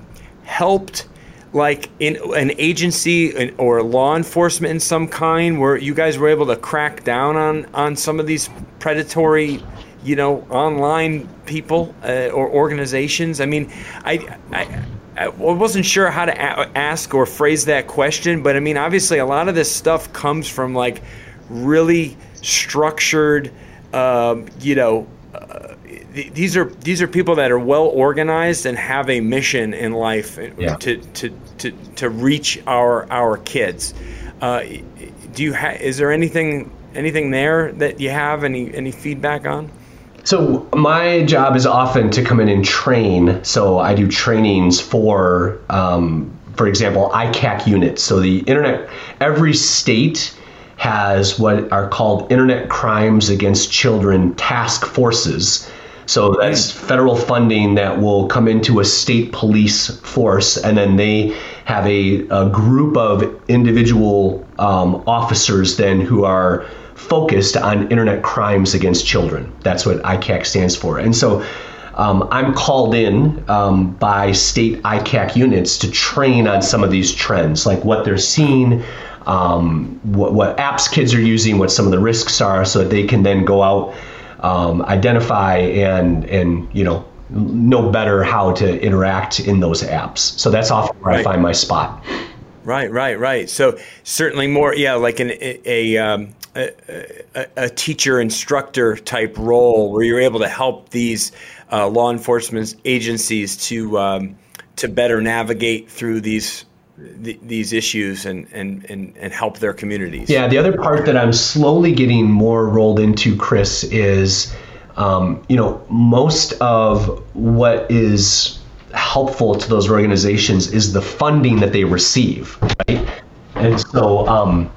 helped like in an agency or law enforcement in some kind where you guys were able to crack down on on some of these predatory you know, online people uh, or organizations? I mean, I, I, I wasn't sure how to a- ask or phrase that question, but I mean, obviously, a lot of this stuff comes from like really structured, um, you know. These are these are people that are well organized and have a mission in life yeah. to, to, to, to reach our our kids. Uh, do you ha- is there anything anything there that you have any any feedback on? So my job is often to come in and train. So I do trainings for, um, for example, ICAC units. So the internet, every state has what are called Internet Crimes Against Children task forces. So that's federal funding that will come into a state police force, and then they have a, a group of individual um, officers then who are focused on internet crimes against children. That's what ICAC stands for. And so um, I'm called in um, by state ICAC units to train on some of these trends, like what they're seeing, um, what, what, apps kids are using, what some of the risks are, so that they can then go out, um, identify, and and you know know better how to interact in those apps. So that's often where right. I find my spot. Right, right, right. So certainly more, yeah, like an, a, a um, a, a, teacher instructor type role where you're able to help these uh, law enforcement agencies to um, to better navigate through these th- these issues and, and, and, and help their communities. Yeah, the other part that I'm slowly getting more rolled into, Chris, is um, you know most of what is helpful to those organizations is the funding that they receive, right? And so. Um,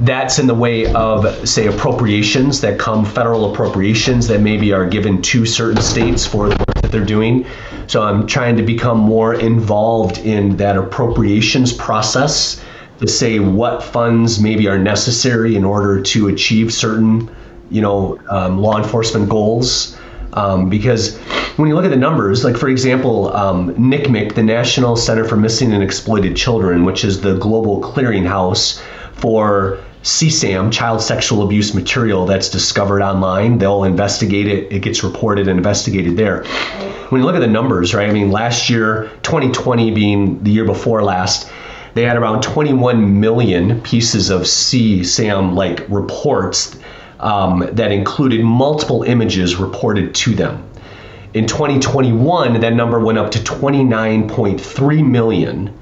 that's in the way of, say, appropriations that come, federal appropriations that maybe are given to certain states for that they're doing. So I'm trying to become more involved in that appropriations process to say what funds maybe are necessary in order to achieve certain, you know, um, law enforcement goals. Um, because when you look at the numbers, like for example, um, the National Center for Missing and Exploited Children, which is the global clearinghouse for CSAM, child sexual abuse material that's discovered online. They'll investigate it. It gets reported and investigated there. When you look at the numbers, right? I mean, last year, 2020 being the year before last, they had around 21 million pieces of CSAM like reports um, that included multiple images reported to them. In 2021, that number went up to 29.3 million.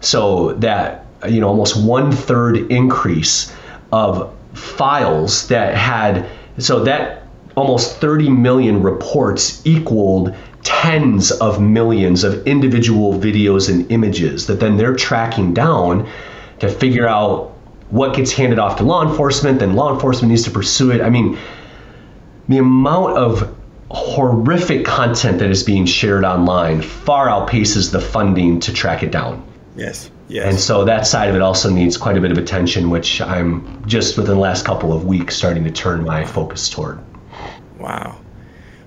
So that you know almost one third increase of files that had so that almost 30 million reports equaled tens of millions of individual videos and images that then they're tracking down to figure out what gets handed off to law enforcement then law enforcement needs to pursue it. I mean the amount of horrific content that is being shared online far outpaces the funding to track it down. Yes Yes. And so that side of it also needs quite a bit of attention, which I'm just within the last couple of weeks starting to turn my focus toward. Wow.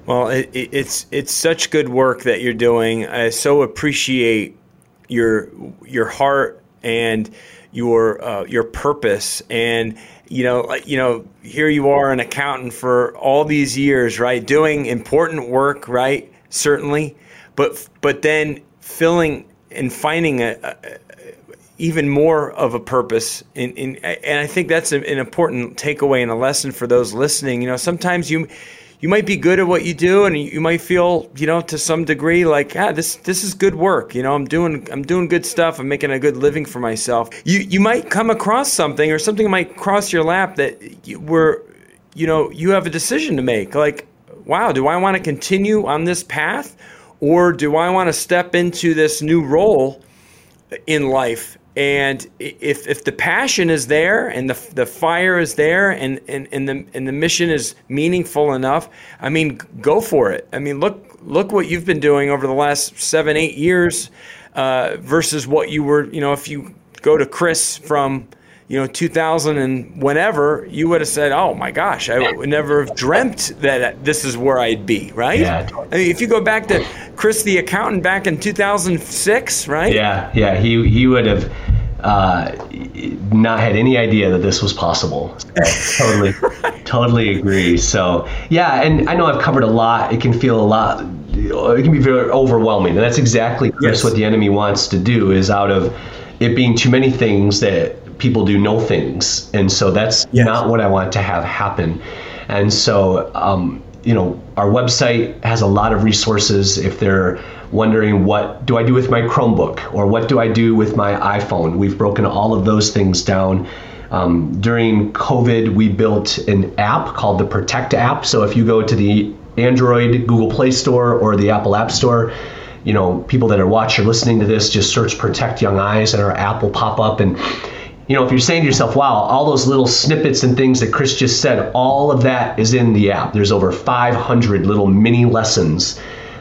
Well, it, it's it's such good work that you're doing. I so appreciate your your heart and your uh, your purpose and you know you know here you are an accountant for all these years right doing important work right certainly but but then filling and finding a, a, even more of a purpose in, in and I think that's an important takeaway and a lesson for those listening. You know, sometimes you you might be good at what you do, and you might feel, you know, to some degree, like, ah, this this is good work. You know, I'm doing I'm doing good stuff. I'm making a good living for myself. You you might come across something, or something might cross your lap that you, where, you know, you have a decision to make. Like, wow, do I want to continue on this path, or do I want to step into this new role in life? And if, if the passion is there and the, the fire is there and, and, and, the, and the mission is meaningful enough, I mean, go for it. I mean, look, look what you've been doing over the last seven, eight years uh, versus what you were, you know, if you go to Chris from, you know, 2000 and whenever, you would have said, "Oh my gosh, I would never have dreamt that this is where I'd be." Right? Yeah. I mean, if you go back to Chris, the accountant, back in 2006, right? Yeah, yeah. He he would have uh, not had any idea that this was possible. Totally, totally agree. So yeah, and I know I've covered a lot. It can feel a lot. It can be very overwhelming, and that's exactly yes. what the enemy wants to do. Is out of it being too many things that people do no things, and so that's yes. not what I want to have happen. And so, um, you know, our website has a lot of resources. If they're wondering what do I do with my Chromebook or what do I do with my iPhone, we've broken all of those things down. Um, during COVID, we built an app called the Protect app. So if you go to the Android Google Play Store or the Apple App Store, you know, people that are watching or listening to this, just search Protect Young Eyes and our app will pop up. And you know, if you're saying to yourself, wow, all those little snippets and things that Chris just said, all of that is in the app. There's over 500 little mini lessons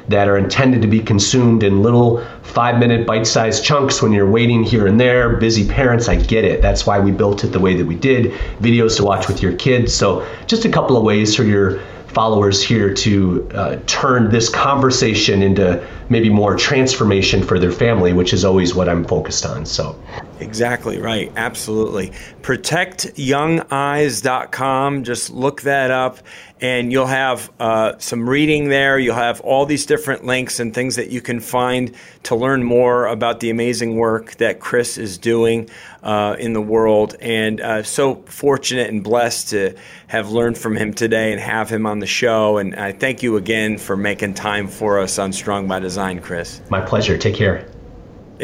that are intended to be consumed in little five minute bite sized chunks when you're waiting here and there. Busy parents, I get it. That's why we built it the way that we did. Videos to watch with your kids. So, just a couple of ways for your followers here to uh, turn this conversation into maybe more transformation for their family, which is always what I'm focused on. So, exactly right. Absolutely. ProtectYoungEyes.com. Just look that up and you'll have uh, some reading there. You'll have all these different links and things that you can find to learn more about the amazing work that Chris is doing uh, in the world. And uh, so fortunate and blessed to have learned from him today and have him on the show. And I thank you again for making time for us on Strong by Design, Chris. My pleasure. Take care.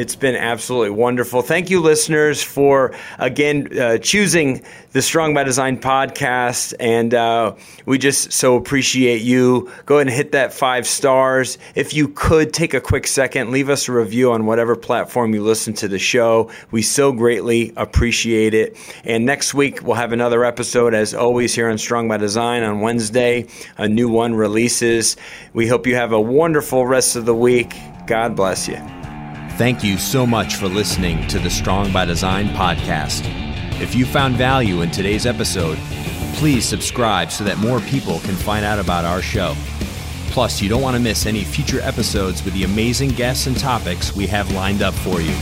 It's been absolutely wonderful. Thank you, listeners, for again uh, choosing the Strong by Design podcast. And uh, we just so appreciate you. Go ahead and hit that five stars. If you could take a quick second, leave us a review on whatever platform you listen to the show. We so greatly appreciate it. And next week, we'll have another episode, as always, here on Strong by Design on Wednesday. A new one releases. We hope you have a wonderful rest of the week. God bless you. Thank you so much for listening to the Strong by Design podcast. If you found value in today's episode, please subscribe so that more people can find out about our show. Plus, you don't want to miss any future episodes with the amazing guests and topics we have lined up for you.